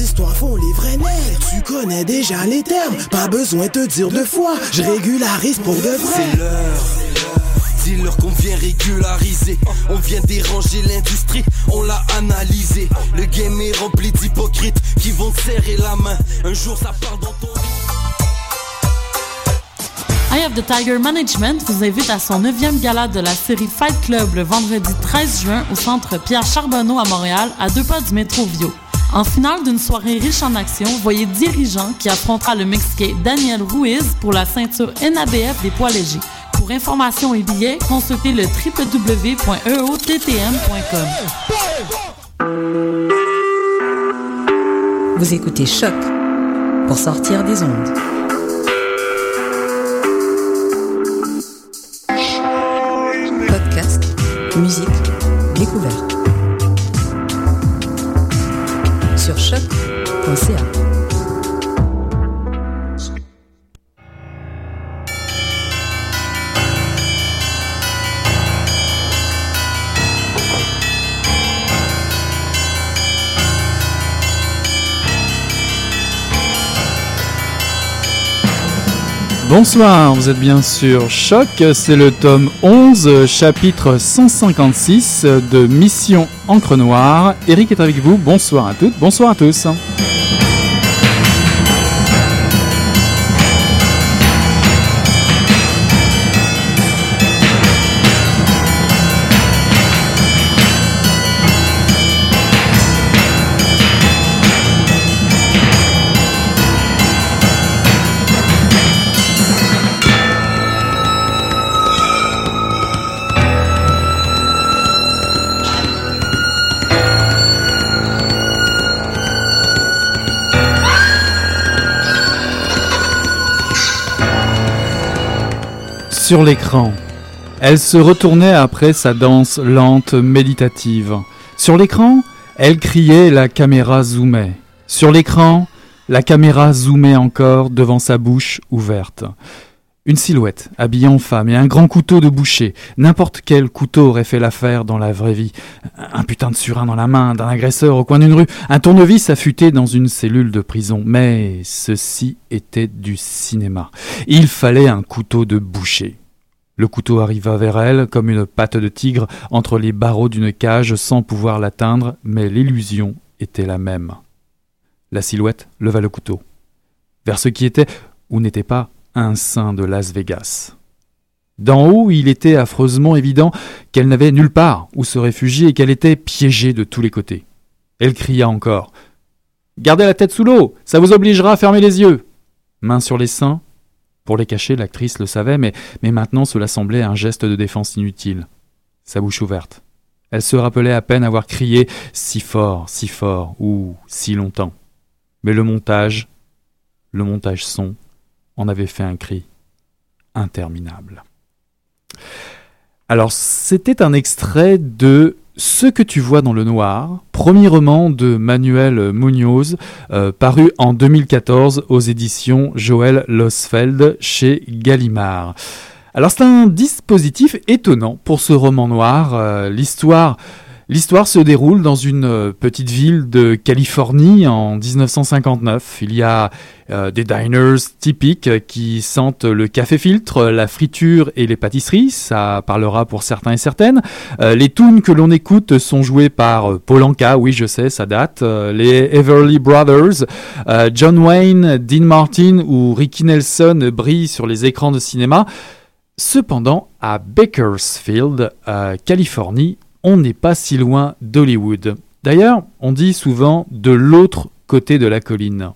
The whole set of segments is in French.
histoires font les vrais nerfs. Tu connais déjà les termes, pas besoin de te dire deux fois. Je régularise pour de vrai. C'est l'heure. Dis-leur qu'on vient régulariser. On vient déranger l'industrie, on l'a analysé. Le game est rempli d'hypocrites qui vont te serrer la main. Un jour ça part dans ton. Eye of the Tiger Management vous invite à son 9e gala de la série Fight Club le vendredi 13 juin au centre Pierre Charbonneau à Montréal, à deux pas du métro Vio. En finale d'une soirée riche en action, voyez Dirigeant qui affrontera le Mexicain Daniel Ruiz pour la ceinture NABF des poids légers. Pour information et billets, consultez le www.eottm.com. Vous écoutez Choc pour sortir des ondes. Podcast, musique, découverte. 不是 Bonsoir, vous êtes bien sur Choc, c'est le tome 11, chapitre 156 de Mission Encre Noire. Eric est avec vous, bonsoir à toutes, bonsoir à tous. Sur l'écran, elle se retournait après sa danse lente méditative. Sur l'écran, elle criait, la caméra zoomait. Sur l'écran, la caméra zoomait encore devant sa bouche ouverte. Une silhouette, habillée en femme, et un grand couteau de boucher. N'importe quel couteau aurait fait l'affaire dans la vraie vie. Un putain de surin dans la main d'un agresseur au coin d'une rue, un tournevis affûté dans une cellule de prison. Mais ceci était du cinéma. Il fallait un couteau de boucher. Le couteau arriva vers elle comme une patte de tigre entre les barreaux d'une cage sans pouvoir l'atteindre, mais l'illusion était la même. La silhouette leva le couteau. Vers ce qui était, ou n'était pas, un sein de Las Vegas. D'en haut, il était affreusement évident qu'elle n'avait nulle part où se réfugier et qu'elle était piégée de tous les côtés. Elle cria encore. Gardez la tête sous l'eau, ça vous obligera à fermer les yeux. Main sur les seins. Pour les cacher, l'actrice le savait, mais, mais maintenant cela semblait un geste de défense inutile. Sa bouche ouverte. Elle se rappelait à peine avoir crié si fort, si fort, ou si longtemps. Mais le montage, le montage son, en avait fait un cri interminable. Alors, c'était un extrait de Ce que tu vois dans le noir, premier roman de Manuel Munoz, euh, paru en 2014 aux éditions Joël Losfeld chez Gallimard. Alors c'est un dispositif étonnant pour ce roman noir. Euh, l'histoire L'histoire se déroule dans une euh, petite ville de Californie en 1959. Il y a euh, des diners typiques qui sentent le café filtre, la friture et les pâtisseries. Ça parlera pour certains et certaines. Euh, les tunes que l'on écoute sont jouées par Paul Anka. Oui, je sais, ça date. les Everly Brothers, John Wayne, Dean Martin ou Ricky Nelson brillent sur les écrans de cinéma. Cependant, à Bakersfield, Californie, on n'est pas si loin d'Hollywood. D'ailleurs, on dit souvent de l'autre côté de la colline.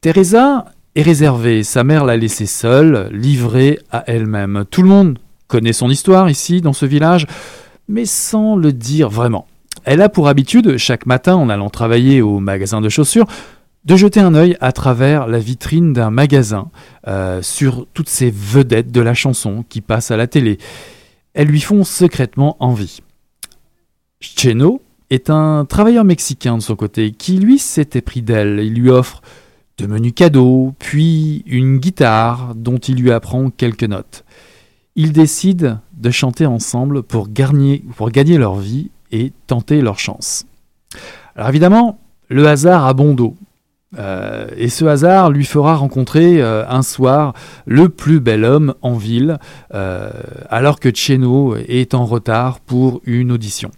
Teresa est réservée, sa mère l'a laissée seule, livrée à elle-même. Tout le monde connaît son histoire ici, dans ce village, mais sans le dire vraiment. Elle a pour habitude, chaque matin en allant travailler au magasin de chaussures, de jeter un œil à travers la vitrine d'un magasin euh, sur toutes ces vedettes de la chanson qui passent à la télé. Elles lui font secrètement envie. Cheno est un travailleur mexicain de son côté qui lui s'était pris d'elle. Il lui offre de menus cadeaux, puis une guitare dont il lui apprend quelques notes. Ils décident de chanter ensemble pour gagner, pour gagner leur vie et tenter leur chance. Alors évidemment, le hasard a bon dos. Euh, et ce hasard lui fera rencontrer euh, un soir le plus bel homme en ville, euh, alors que Cheno est en retard pour une audition.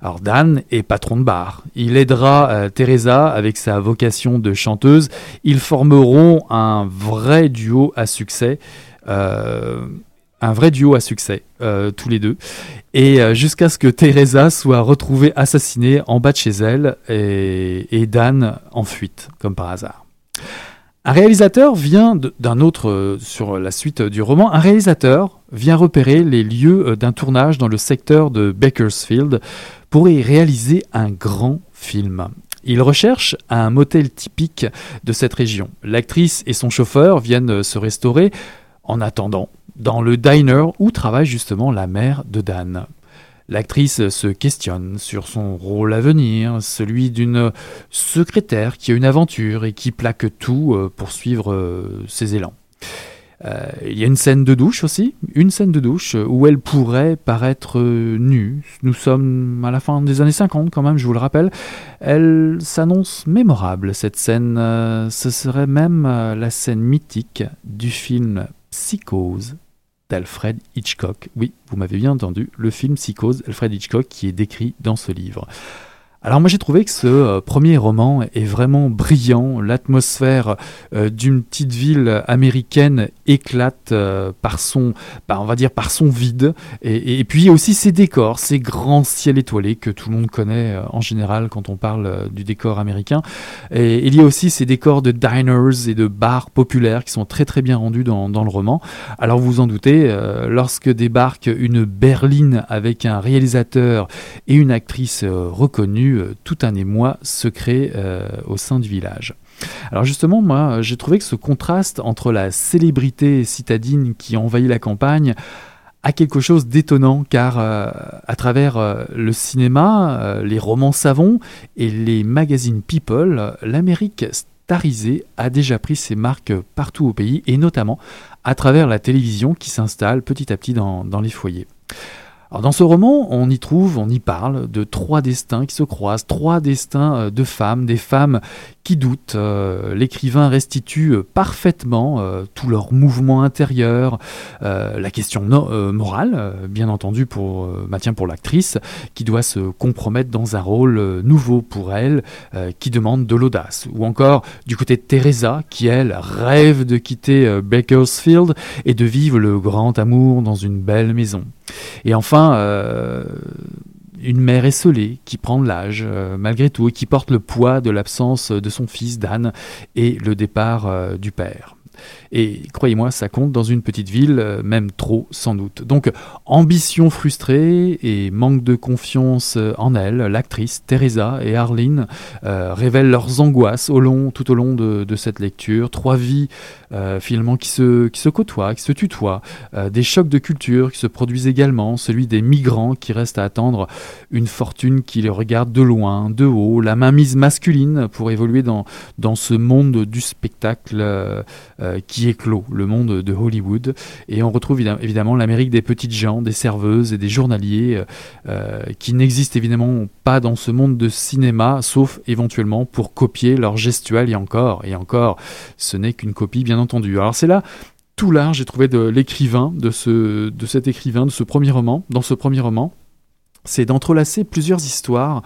Alors Dan est patron de bar. Il aidera Teresa avec sa vocation de chanteuse. Ils formeront un vrai duo à succès un vrai duo à succès, euh, tous les deux. Et euh, jusqu'à ce que Teresa soit retrouvée assassinée en bas de chez elle et, Dan en fuite, comme par hasard. Un réalisateur vient d'un autre, euh, sur la suite du roman, un réalisateur vient repérer les lieux d'un tournage dans le secteur de Bakersfield pour y réaliser un grand film. Il recherche un motel typique de cette région. L'actrice et son chauffeur viennent se restaurer en attendant dans le diner où travaille justement la mère de Dan. L'actrice se questionne sur son rôle à venir, celui d'une secrétaire qui a une aventure et qui plaque tout euh, pour suivre euh, ses élans. Euh, il y a une scène de douche aussi, une scène de douche où elle pourrait paraître nue. Nous sommes à la fin des années 50 quand même, je vous le rappelle. Elle s'annonce mémorable, cette scène. ce serait même la scène mythique du film Psychose d'Alfred Hitchcock. Oui, vous m'avez bien entendu, le film Psychose d'Alfred Hitchcock qui est décrit dans ce livre. Alors moi j'ai trouvé que ce euh, premier roman est vraiment brillant. L'atmosphère euh, d'une petite ville américaine éclate euh, par son, bah, on va dire par son vide, et, puis aussi ses décors, ces grands ciels étoilés que tout le monde connaît en général quand on parle du décor américain. Et il y a aussi ces décors de diners et de bars populaires qui sont très très bien rendus dans, dans le roman. Alors vous vous en doutez, lorsque débarque une berline avec un réalisateur et une actrice reconnue euh, tout un émoi secret euh, au sein du village. Alors justement, moi, j'ai trouvé que ce contraste entre la célébrité citadine qui envahit la campagne a quelque chose d'étonnant, car euh, à travers le cinéma, les romans savons et les magazines People, l'Amérique starisée a déjà pris ses marques partout au pays, et notamment à travers la télévision qui s'installe petit à petit dans les foyers dans ce roman, on y trouve, on y parle de trois destins qui se croisent, trois destins euh, de femmes, des femmes qui doutent. Euh, l'écrivain restitue euh, parfaitement tous leurs mouvements intérieurs, la question morale, bien entendu pour, Mathieu, pour l'actrice, qui doit se compromettre dans un rôle nouveau pour elle, qui demande de l'audace. Ou encore du côté de Teresa, qui elle rêve de quitter Bakersfield et de vivre le grand amour dans une belle maison. Et enfin, euh, une mère esselée qui prend l'âge euh, malgré tout et qui porte le poids de l'absence de son fils Dan et le départ euh, du père. Et croyez-moi, ça compte dans une petite ville, euh, même trop sans doute. Donc, ambition frustrée et manque de confiance euh, en elle, l'actrice Teresa et Arlene euh, révèlent leurs angoisses au long, tout au long de, cette lecture. Trois vies finalement qui se, qui se côtoient, qui se tutoient. des chocs de culture qui se produisent également. Celui des migrants qui restent à attendre une fortune qui les regarde de loin, de haut. La mainmise masculine pour évoluer dans, dans ce monde du spectacle qui clos, le monde de Hollywood. Et on retrouve évidemment l'Amérique des petites gens, des serveuses et des journaliers euh, euh, qui n'existent évidemment pas dans ce monde de cinéma, sauf éventuellement pour copier leur gestuelle et encore, et encore, ce n'est qu'une copie bien entendu. Alors c'est là tout l'art, j'ai trouvé de l'écrivain, de, ce, de cet écrivain, de ce premier roman, dans ce premier roman, c'est d'entrelacer plusieurs histoires.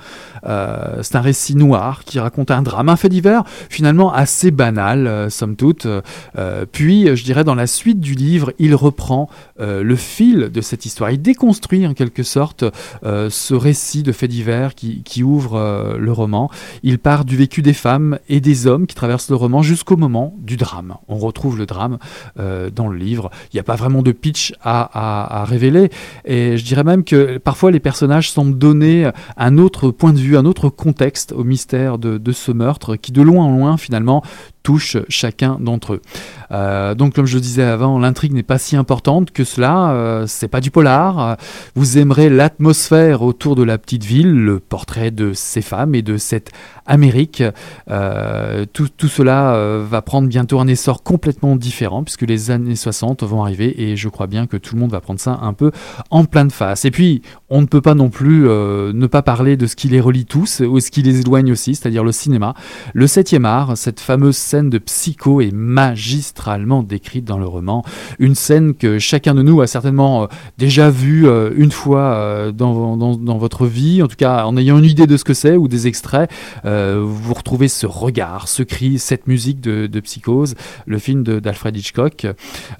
Euh, c'est un récit noir qui raconte un drame, un fait divers, finalement assez banal, euh, somme toute. Euh, puis, je dirais, dans la suite du livre, il reprend le fil de cette histoire. Il déconstruit en quelque sorte ce récit de fait divers qui, ouvre le roman. Il part du vécu des femmes et des hommes qui traversent le roman jusqu'au moment du drame. On retrouve le drame dans le livre. Il n'y a pas vraiment de pitch à, à, révéler. Et je dirais même que parfois les personnes semble donner un autre point de vue, un autre contexte au mystère de, ce meurtre qui de loin en loin finalement touche chacun d'entre eux. Euh, donc, comme je le disais avant, l'intrigue n'est pas si importante que cela. Euh, c'est pas du polar. Vous aimerez l'atmosphère autour de la petite ville, le portrait de ces femmes et de cette Amérique. Euh, tout, tout, cela va prendre bientôt un essor complètement différent puisque les années 60 vont arriver et je crois bien que tout le monde va prendre ça un peu en pleine face. Et puis, on ne peut pas non plus ne pas parler de ce qui les relie tous ou ce qui les éloigne aussi, c'est-à-dire le cinéma. Le 7e art, cette fameuse scène de psycho est magistralement décrite dans le roman. Une scène que chacun de nous a certainement euh, déjà vue euh, une fois euh, dans, votre vie, en tout cas en ayant une idée de ce que c'est ou des extraits. vous retrouvez ce regard, ce cri, cette musique de, de Psychose, le film d'Alfred Hitchcock.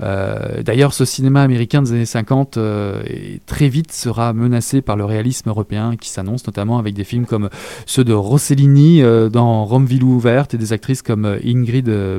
D'ailleurs, ce cinéma américain des années 50 très vite sera menacé par le réalisme européen qui s'annonce, notamment avec des films comme ceux de Rossellini dans Romeville ouverte et des actrices comme Ingrid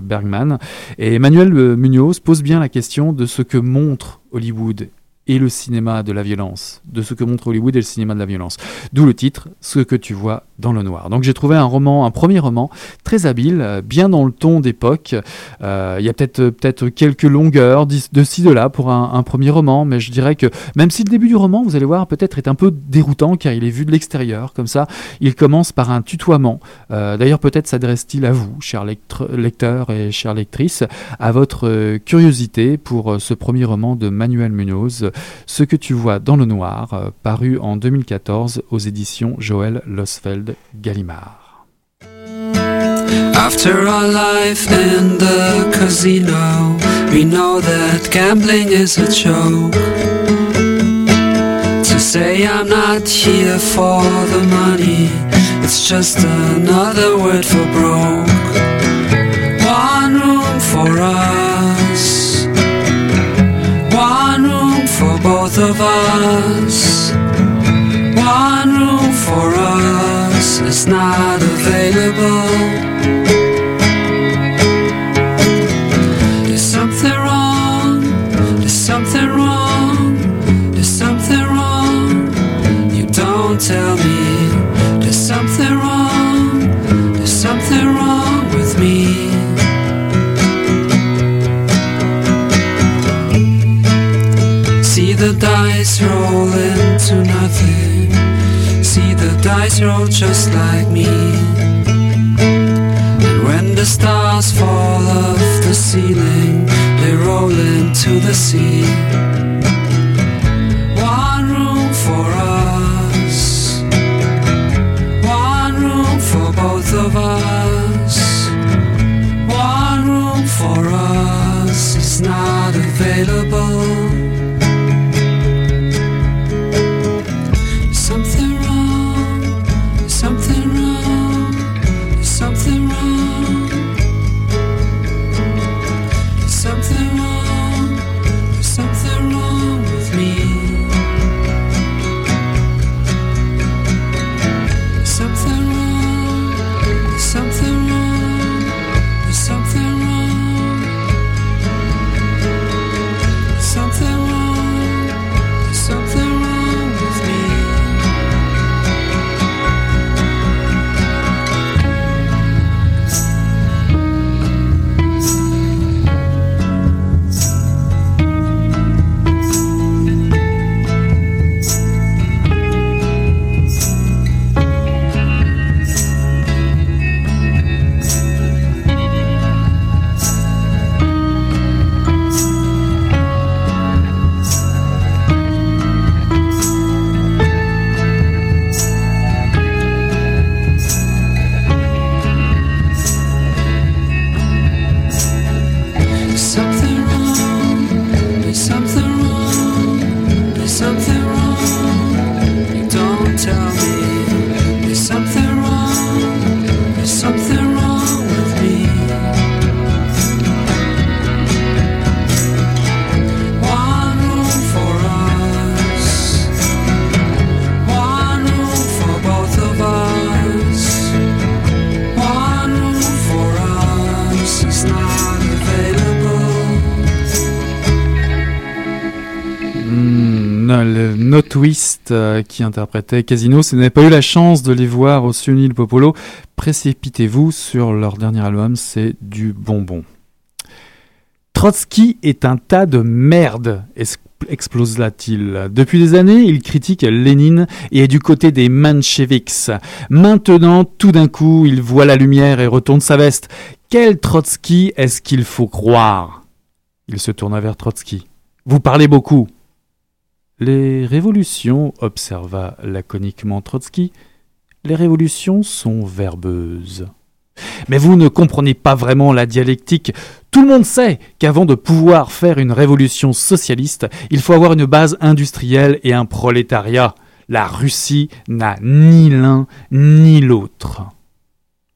Bergman. Et Emmanuel Munoz pose bien la question de ce que montre Hollywood et le cinéma de la violence, de ce que montre Hollywood et le cinéma de la violence. D'où le titre, Ce que tu vois dans le noir. Donc j'ai trouvé un roman, un premier roman très habile, euh, bien dans le ton d'époque. Euh, il y a peut-être peut-être quelques longueurs de ci de là pour un, premier roman, mais je dirais que même si le début du roman, vous allez voir, peut-être est un peu déroutant car il est vu de l'extérieur, comme ça, il commence par un tutoiement. Euh, d'ailleurs peut-être s'adresse-t-il à vous, chers lecteurs et chères lectrices, à votre curiosité pour ce premier roman de Manuel Munoz, Ce que tu vois dans le noir, paru en 2014 aux éditions Joël Losfeld. Gallimard. After our life in the casino, we know that gambling is a joke. To say I'm not here for the money, it's just another word for broke. Dice roll just like me. And when the stars fall off the ceiling, they roll into the sea. Twist euh, qui interprétait Casino. Si vous n'avez pas eu la chance de les voir au Sunil Popolo, précipitez-vous sur leur dernier album, c'est du bonbon. Trotsky est un tas de merde, explose-t-il. Depuis des années, il critique Lénine et est du côté des mencheviks. Maintenant, tout d'un coup, il voit la lumière et retourne sa veste. Quel Trotsky est-ce qu'il faut croire? Il se tourna vers Trotsky. Vous parlez beaucoup. Les révolutions, observa laconiquement Trotsky, les révolutions sont verbeuses. Mais vous ne comprenez pas vraiment la dialectique. Tout le monde sait qu'avant de pouvoir faire une révolution socialiste, il faut avoir une base industrielle et un prolétariat. La Russie n'a ni l'un ni l'autre.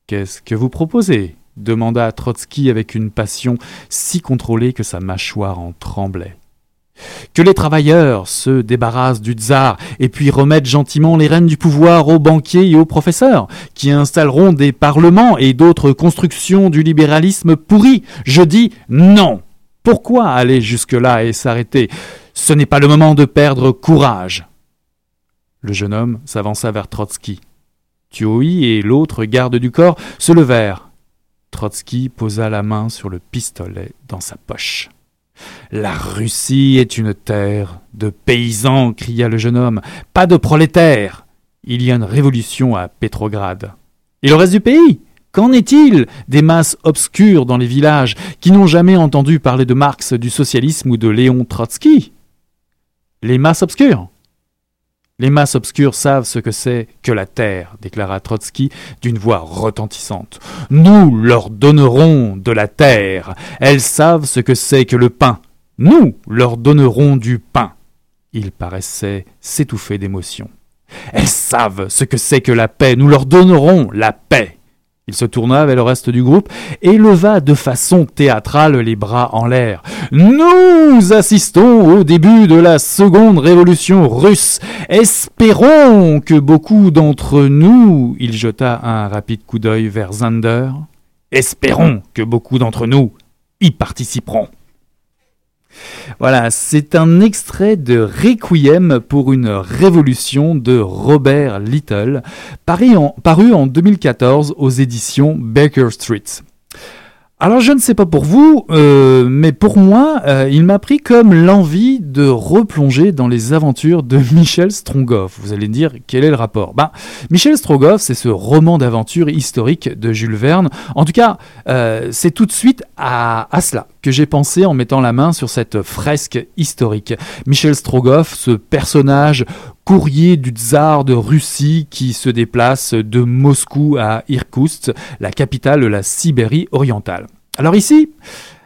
Qu'est-ce que vous proposez? demanda Trotsky avec une passion si contrôlée que sa mâchoire en tremblait. Que les travailleurs se débarrassent du tsar et puis remettent gentiment les rênes du pouvoir aux banquiers et aux professeurs, qui installeront des parlements et d'autres constructions du libéralisme pourri. Je dis non. Pourquoi aller jusque-là et s'arrêter? Ce n'est pas le moment de perdre courage. Le jeune homme s'avança vers Trotsky. Tuoi et l'autre garde du corps se levèrent. Trotsky posa la main sur le pistolet dans sa poche. La Russie est une terre de paysans, cria le jeune homme, pas de prolétaires. Il y a une révolution à Pétrograd. Et le reste du pays? Qu'en est-il des masses obscures dans les villages qui n'ont jamais entendu parler de Marx, du socialisme ou de Léon Trotsky? Les masses obscures les masses obscures savent ce que c'est que la terre, déclara Trotsky d'une voix retentissante. Nous leur donnerons de la terre. Elles savent ce que c'est que le pain. Nous leur donnerons du pain. Il paraissait s'étouffer d'émotion. Elles savent ce que c'est que la paix. Nous leur donnerons la paix. Il se tourna vers le reste du groupe et leva de façon théâtrale les bras en l'air. Nous assistons au début de la seconde révolution russe. Espérons que beaucoup d'entre nous, il jeta un rapide coup d'œil vers Zander, espérons que beaucoup d'entre nous y participeront. Voilà, c'est un extrait de Requiem pour une révolution de Robert Little, paru en, paru en 2014 aux éditions Baker Street. Alors je ne sais pas pour vous, euh, mais pour moi, euh, il m'a pris comme l'envie de replonger dans les aventures de Michel Strogoff. Vous allez me dire quel est le rapport? Ben, Michel Strogoff, c'est ce roman d'aventure historique de Jules Verne. En tout cas, euh, c'est tout de suite à, à cela que j'ai pensé en mettant la main sur cette fresque historique. Michel Strogoff, ce personnage courrier du tsar de Russie qui se déplace de Moscou à Irkoutsk, la capitale de la Sibérie orientale. Alors ici,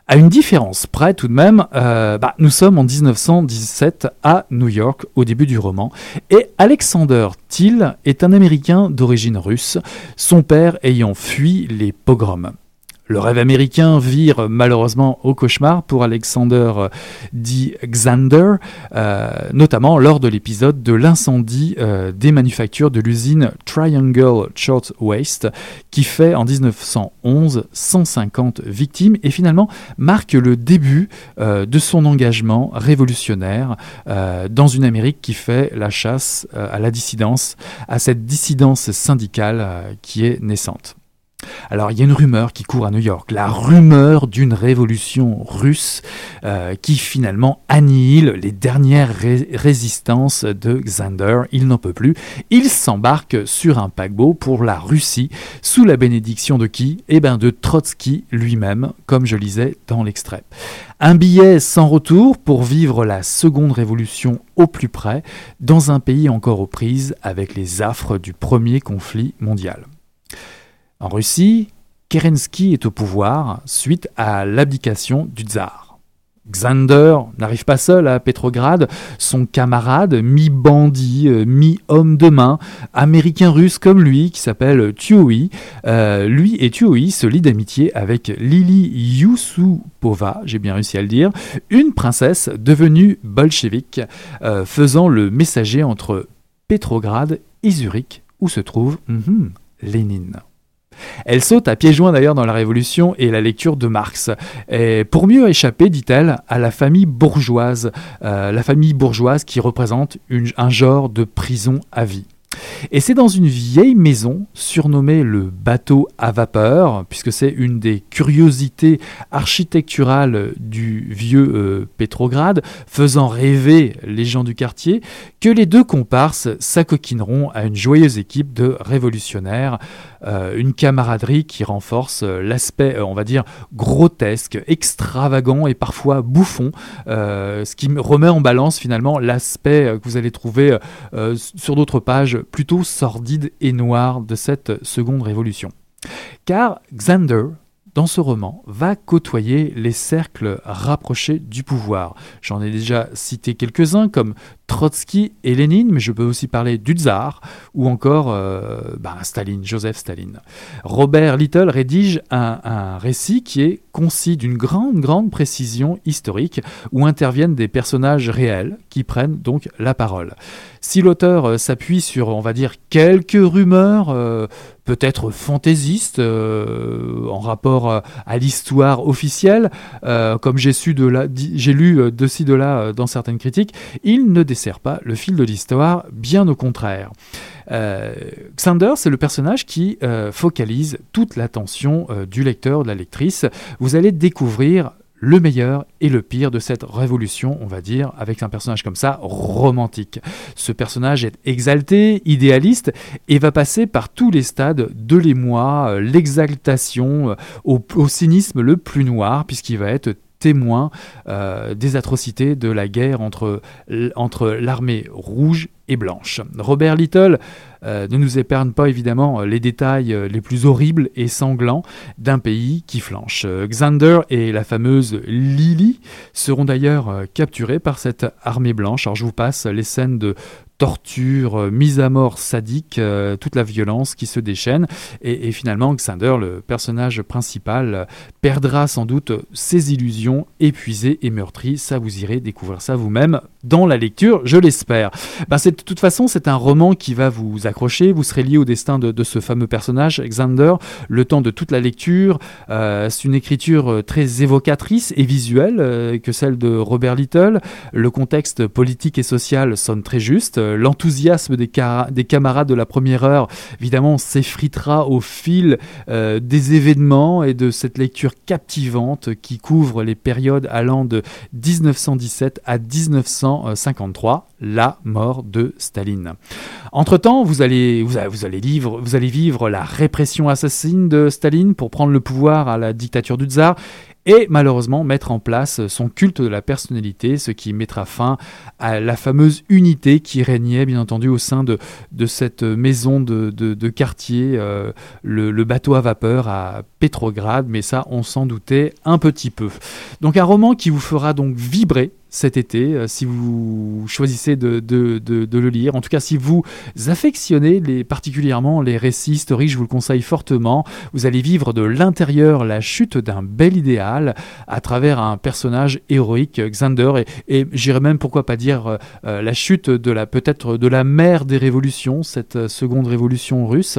à une différence près tout de même, euh, bah, nous sommes en 1917 à New York au début du roman et Alexander Thiel est un Américain d'origine russe, son père ayant fui les pogroms. Le rêve américain vire malheureusement au cauchemar pour Alexander euh, D. Xander, euh, notamment lors de l'épisode de l'incendie euh, des manufactures de l'usine Triangle Short Waste, qui fait en 1911 150 victimes et finalement marque le début de son engagement révolutionnaire dans une Amérique qui fait la chasse à la dissidence, à cette dissidence syndicale qui est naissante. Alors il y a une rumeur qui court à New York, la rumeur d'une révolution russe euh, qui finalement annihile les dernières résistances de Xander. Il n'en peut plus. Il s'embarque sur un paquebot pour la Russie sous la bénédiction de qui? Eh bien de Trotsky lui-même, comme je lisais dans l'extrait. Un billet sans retour pour vivre la seconde révolution au plus près dans un pays encore aux prises avec les affres du premier conflit mondial. En Russie, Kerensky est au pouvoir suite à l'abdication du tsar. Xander n'arrive pas seul à Petrograd, son camarade, mi-bandit, euh, mi-homme de main, américain-russe comme lui, qui s'appelle Tuoi, euh, lui et Tuoi se lient d'amitié avec Lili Yusupova, j'ai bien réussi à le dire, une princesse devenue bolchevique, euh, faisant le messager entre Petrograd et Zurich, où se trouve mhm, Lénine. Elle saute à pieds joints d'ailleurs dans la Révolution et la lecture de Marx, et pour mieux échapper, dit-elle, à la famille bourgeoise, euh, la famille bourgeoise qui représente un genre de prison à vie. Et c'est dans une vieille maison surnommée le bateau à vapeur, puisque c'est une des curiosités architecturales du vieux euh, Pétrograd, faisant rêver les gens du quartier, que les deux comparses s'acoquineront à une joyeuse équipe de révolutionnaires, euh, une camaraderie qui renforce euh, l'aspect, on va dire, grotesque, extravagant et parfois bouffon, ce qui remet en balance finalement l'aspect que vous allez trouver sur d'autres pages plutôt sordide et noire de cette seconde révolution. Car Xander, dans ce roman, va côtoyer les cercles rapprochés du pouvoir. J'en ai déjà cité quelques-uns comme Trotsky et Lénine, mais je peux aussi parler du tsar ou encore euh, bah, Staline, Joseph Staline. Robert Little rédige un, un récit qui est concis d'une grande, grande précision historique où interviennent des personnages réels qui prennent donc la parole. Si l'auteur euh, s'appuie sur, on va dire, quelques rumeurs, euh, peut-être fantaisistes, en rapport à l'histoire officielle, comme j'ai lu de ci de là dans certaines critiques, il ne sert pas le fil de l'histoire, bien au contraire. Euh, Xander, c'est le personnage qui euh, focalise toute l'attention euh, du lecteur, de la lectrice. Vous allez découvrir le meilleur et le pire de cette révolution, on va dire, avec un personnage comme ça, romantique. Ce personnage est exalté, idéaliste, et va passer par tous les stades de l'émoi, l'exaltation, au, au, cynisme le plus noir, puisqu'il va être témoin euh, des atrocités de la guerre entre, l'armée rouge et blanche. Robert Little euh, ne nous épargne pas évidemment les détails euh, les plus horribles et sanglants d'un pays qui flanche. Xander et la fameuse Lily seront d'ailleurs capturés par cette armée blanche. Alors je vous passe les scènes de torture, euh, mise à mort sadique, euh, toute la violence qui se déchaîne. Et, finalement, Xander, le personnage principal, euh, perdra sans doute ses illusions, épuisé et meurtri. Ça, vous irez découvrir ça vous-même dans la lecture, je l'espère. Ben, de toute façon, c'est un roman qui va vous accrocher. Vous serez lié au destin de, ce fameux personnage, Xander, le temps de toute la lecture. c'est une écriture très évocatrice et visuelle que celle de Robert Little. Le contexte politique et social sonne très juste euh, l'enthousiasme des, camarades de la première heure, évidemment, s'effritera au fil euh, des événements et de cette lecture captivante qui couvre les périodes allant de 1917 à 1953, la mort de Staline. Entre-temps, vous allez, vous, allez vivre, la répression assassine de Staline pour prendre le pouvoir à la dictature du tsar et malheureusement mettre en place son culte de la personnalité, ce qui mettra fin à la fameuse unité qui régnait bien entendu au sein de, cette maison de, quartier, euh, le, le, bateau à vapeur à Petrograd, mais ça on s'en doutait un petit peu. Donc un roman qui vous fera donc vibrer cet été, euh, si vous choisissez de, le lire. En tout cas, si vous affectionnez particulièrement les récits historiques, je vous le conseille fortement. Vous allez vivre de l'intérieur la chute d'un bel idéal à travers un personnage héroïque, Xander, et, j'irais même, pourquoi pas dire, euh, euh, la chute de la peut-être de la mère des révolutions, cette seconde révolution russe.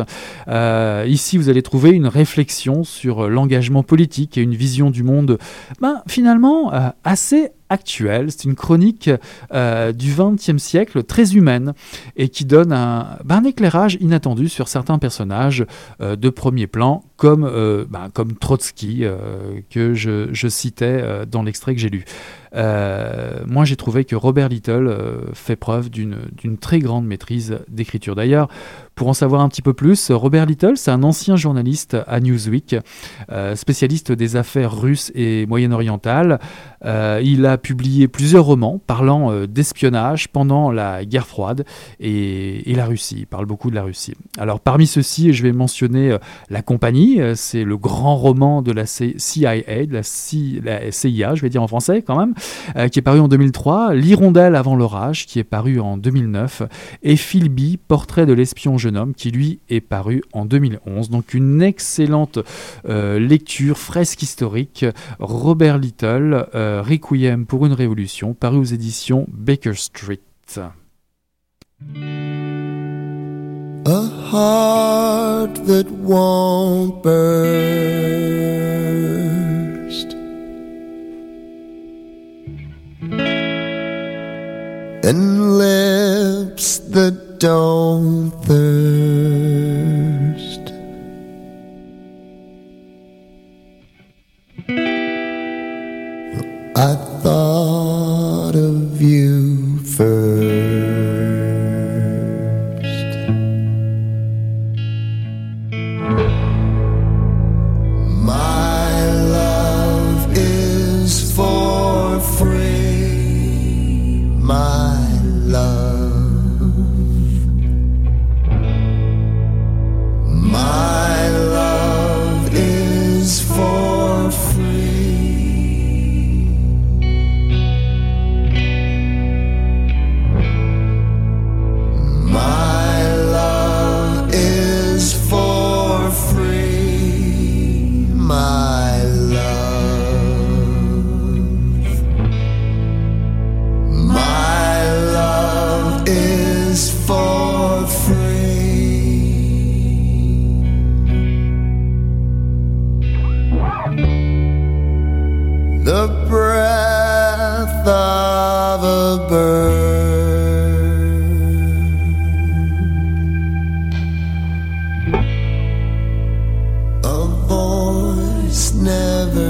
ici, vous allez trouver une réflexion sur l'engagement politique et une vision du monde, ben, finalement, assez actuelle. C'est une chronique euh, du XXe siècle très humaine et qui donne un, ben, éclairage inattendu sur certains personnages euh, de premier plan, comme, euh, ben, Trotsky, que je citais dans l'extrait que j'ai lu. Moi, j'ai trouvé que Robert Little fait preuve d'une très grande maîtrise d'écriture. D'ailleurs, pour en savoir un petit peu plus, Robert Little, c'est un ancien journaliste à Newsweek, spécialiste des affaires russes et moyen-orientales. il a publié plusieurs romans parlant euh, d'espionnage pendant la guerre froide et, la Russie. Il parle beaucoup de la Russie. Alors parmi ceux-ci, je vais mentionner euh, La Compagnie, euh, c'est le grand roman de la CIA, de la, CIA, je vais dire en français quand même, qui est paru en 2003, L'Hirondelle avant l'orage, qui est paru en 2009, et Philby, Portrait de l'espion jeune homme, qui lui est paru en 2011. Donc une excellente lecture, fresque historique, Robert Little, Requiem pour une révolution, paru aux éditions Baker Street. A heart that won't burst. And lips that don't thirst. I thought of you never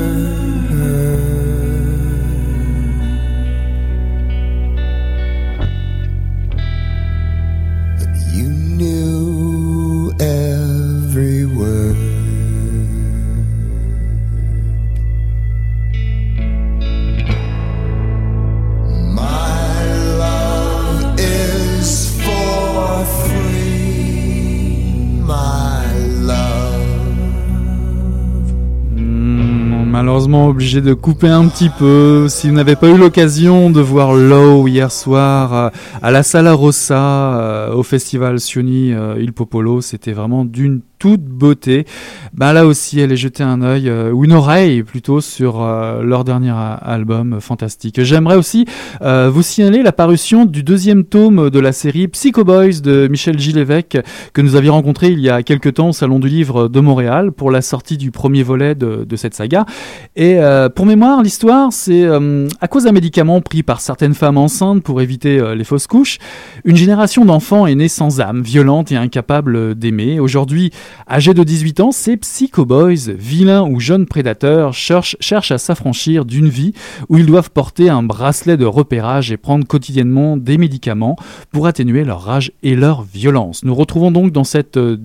obligé de couper un petit peu. Si vous n'avez pas eu l'occasion de voir Low hier soir euh, à la Sala Rossa euh, au festival Sioni euh, Il Popolo, c'était vraiment d'une toute beauté. Bah là aussi, elle est jetée un œil euh, ou une oreille plutôt sur euh, leur dernier album euh, fantastique. J'aimerais aussi euh, vous signaler la parution du deuxième tome de la série Psycho Boys de Michel Gilles-Évêque que nous avions rencontré il y a quelques temps au Salon du Livre de Montréal pour la sortie du premier volet de, cette saga. Et euh, pour mémoire, l'histoire, c'est euh, à cause d'un médicament pris par certaines femmes enceintes pour éviter euh, les fausses couches, une génération d'enfants est née sans âme, violente et incapable d'aimer. Aujourd'hui, âgés de 18 ans, ces Psycho Boys, vilains ou jeunes prédateurs, cherchent, à s'affranchir d'une vie où ils doivent porter un bracelet de repérage et prendre quotidiennement des médicaments pour atténuer leur rage et leur violence. Nous retrouvons donc dans, euh,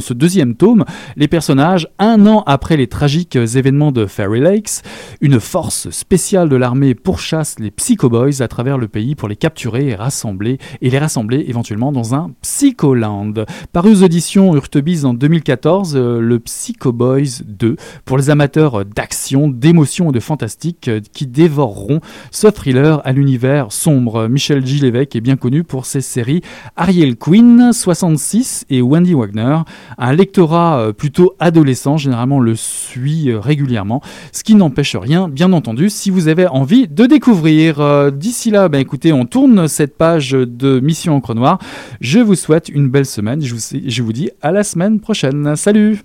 ce deuxième tome les personnages un an après les tragiques événements de Fairy Lakes. Une force spéciale de l'armée pourchasse les Psycho Boys à travers le pays pour les capturer et rassembler et les rassembler éventuellement dans un Psycholand. Paru aux auditions Urtebise en 2014, euh, le Psycho Boys 2 pour les amateurs d'action, d'émotion et de fantastique euh, qui dévoreront ce thriller à l'univers sombre. Michel G. Lévesque est bien connu pour ses séries Ariel Queen 66 et Wendy Wagner. Un lectorat euh, plutôt adolescent généralement le suit régulièrement, ce qui n'empêche rien, bien entendu, si vous avez envie de découvrir. D'ici là, ben écoutez, on tourne cette page de Mission Encre Noire. Je vous souhaite une belle semaine. Je vous dis à la semaine prochaine. Salut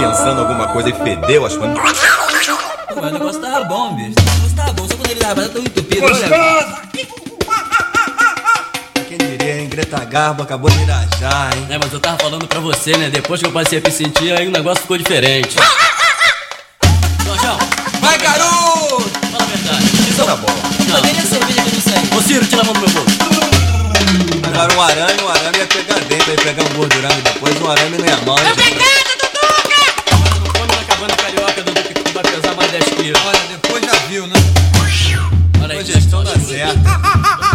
pensando alguma coisa e fedeu, acho que. Mas o negócio tava bom, bicho. O negócio tava bom, só quando ele tava tão entupido. Olha, Quem diria, hein? Greta Garbo acabou de irajar, hein? É, mas eu tava falando pra você, né? Depois que eu passei a me sentir, aí o negócio ficou diferente. Jorjão, Vai, garoto! fala a verdade. Isso tá bom. Não, cadê a cerveja que eu não sei? Ô Ciro, tira a mão do meu bolso. Agora um arame, um arame ia pegar dentro, ia pegar um gordurão e depois um arame não ia mal. hein, 10 quilos. Olha, depois já viu, né? Olha aí, gestão da certa.